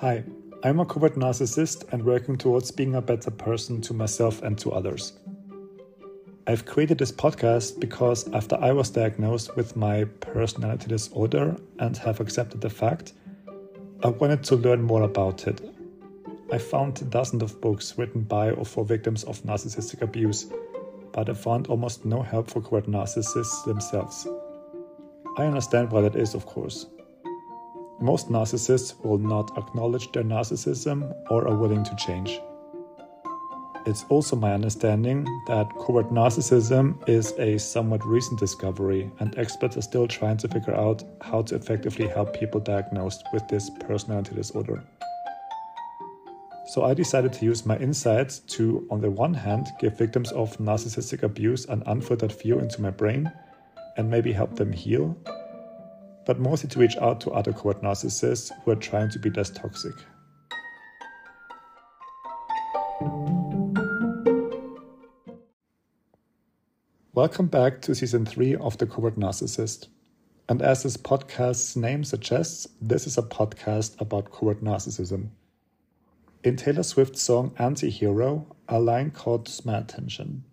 Hi, I'm a covert narcissist and working towards being a better person to myself and to others. I've created this podcast because after I was diagnosed with my personality disorder and have accepted the fact, I wanted to learn more about it. I found dozens of books written by or for victims of narcissistic abuse, but I found almost no help for covert narcissists themselves. I understand why that is, of course. Most narcissists will not acknowledge their narcissism or are willing to change. It's also my understanding that covert narcissism is a somewhat recent discovery, and experts are still trying to figure out how to effectively help people diagnosed with this personality disorder. So I decided to use my insights to, on the one hand, give victims of narcissistic abuse an unfiltered view into my brain and maybe help them heal, but mostly to reach out to other covert narcissists who are trying to be less toxic. Welcome back to season 3 of The Covert Narcissist. And as this podcast's name suggests, this is a podcast about covert narcissism. In Taylor Swift's song Anti Hero, a line caught my attention.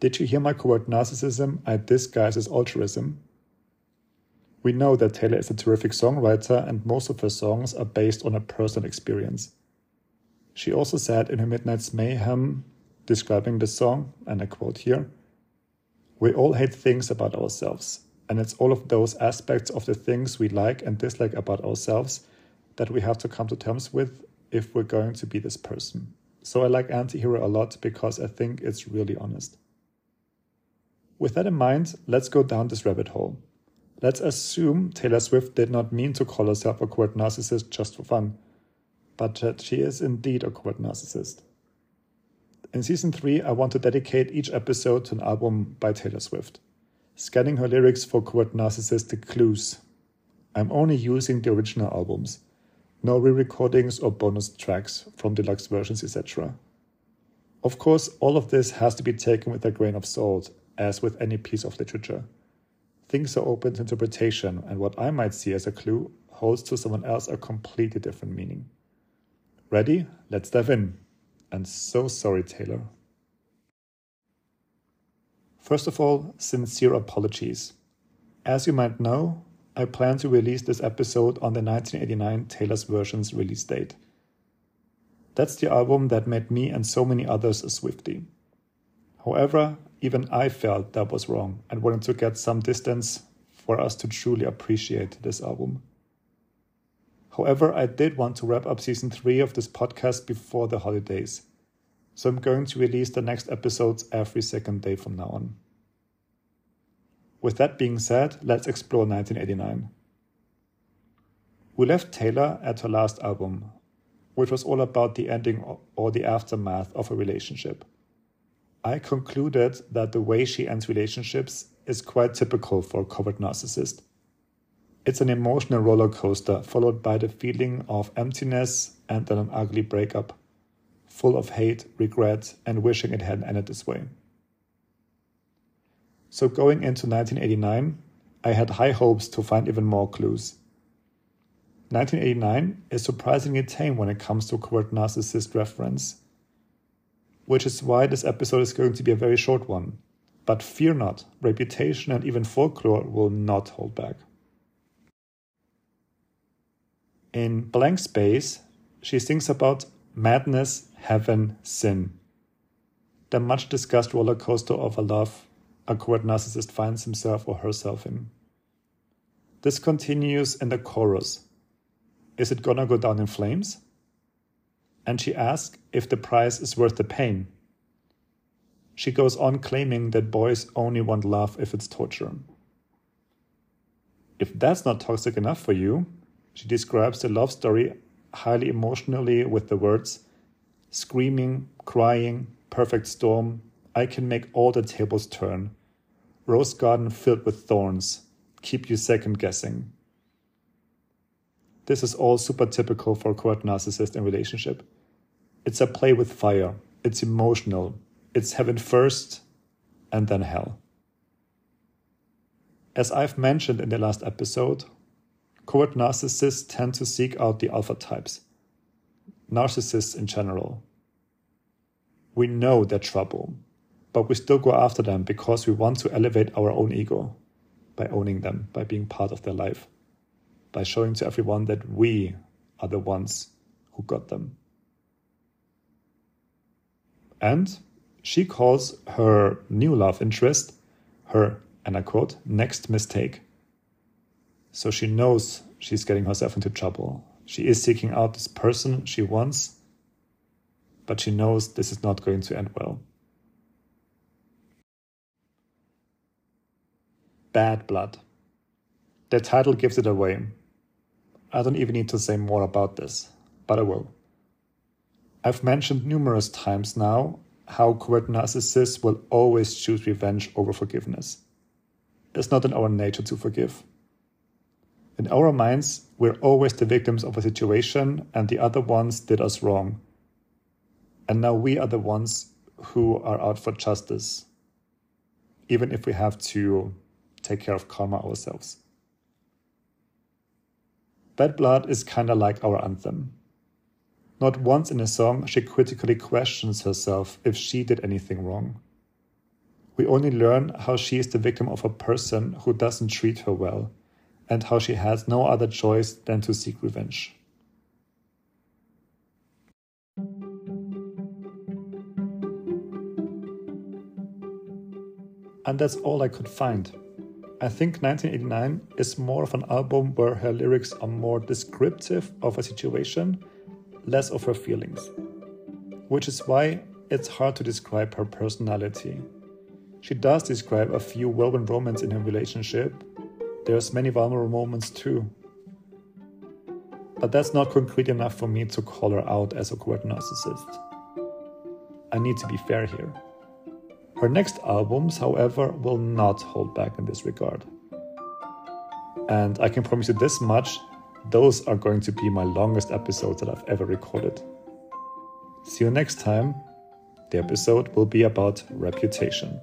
Did you hear my covert narcissism I disguise as altruism? We know that Taylor is a terrific songwriter and most of her songs are based on a personal experience. She also said in her Midnight's Mayhem, describing the song, and I quote here We all hate things about ourselves, and it's all of those aspects of the things we like and dislike about ourselves that we have to come to terms with if we're going to be this person. So I like Antihero a lot because I think it's really honest. With that in mind, let's go down this rabbit hole. Let's assume Taylor Swift did not mean to call herself a covert narcissist just for fun, but that she is indeed a covert narcissist. In season 3, I want to dedicate each episode to an album by Taylor Swift, scanning her lyrics for covert narcissistic clues. I'm only using the original albums, no re recordings or bonus tracks from deluxe versions, etc. Of course, all of this has to be taken with a grain of salt as with any piece of literature. Things are open to interpretation, and what I might see as a clue holds to someone else a completely different meaning. Ready? Let's dive in. And so sorry, Taylor. First of all, sincere apologies. As you might know, I plan to release this episode on the 1989 Taylor's Versions release date. That's the album that made me and so many others a Swiftie. However, even I felt that was wrong and wanted to get some distance for us to truly appreciate this album. However, I did want to wrap up season 3 of this podcast before the holidays, so I'm going to release the next episodes every second day from now on. With that being said, let's explore 1989. We left Taylor at her last album, which was all about the ending or the aftermath of a relationship. I concluded that the way she ends relationships is quite typical for a covert narcissist. It's an emotional roller coaster followed by the feeling of emptiness and then an ugly breakup, full of hate, regret, and wishing it hadn't ended this way. So, going into 1989, I had high hopes to find even more clues. 1989 is surprisingly tame when it comes to covert narcissist reference which is why this episode is going to be a very short one. But fear not, reputation and even folklore will not hold back. In Blank Space, she sings about madness, heaven, sin. The much discussed roller coaster of a love a covert narcissist finds himself or herself in. This continues in the chorus. Is it gonna go down in flames? And she asks if the price is worth the pain. She goes on claiming that boys only want love if it's torture. If that's not toxic enough for you, she describes the love story highly emotionally with the words screaming, crying, perfect storm, I can make all the tables turn. Rose garden filled with thorns, keep you second guessing. This is all super typical for a covert narcissist in relationship. It's a play with fire. It's emotional. It's heaven first and then hell. As I've mentioned in the last episode, covert narcissists tend to seek out the alpha types, narcissists in general. We know they're trouble, but we still go after them because we want to elevate our own ego by owning them, by being part of their life, by showing to everyone that we are the ones who got them. And she calls her new love interest her, and I quote, next mistake. So she knows she's getting herself into trouble. She is seeking out this person she wants, but she knows this is not going to end well. Bad Blood. The title gives it away. I don't even need to say more about this, but I will. I've mentioned numerous times now how covert narcissists will always choose revenge over forgiveness. It's not in our nature to forgive. In our minds, we're always the victims of a situation and the other ones did us wrong. And now we are the ones who are out for justice, even if we have to take care of karma ourselves. Bad Blood is kinda like our anthem. Not once in a song she critically questions herself if she did anything wrong. We only learn how she is the victim of a person who doesn't treat her well, and how she has no other choice than to seek revenge. And that's all I could find. I think 1989 is more of an album where her lyrics are more descriptive of a situation less of her feelings, which is why it's hard to describe her personality. She does describe a few whirlwind moments in her relationship. There's many vulnerable moments too. But that's not concrete enough for me to call her out as a covert narcissist. I need to be fair here. Her next albums, however, will not hold back in this regard. And I can promise you this much those are going to be my longest episodes that I've ever recorded. See you next time. The episode will be about reputation.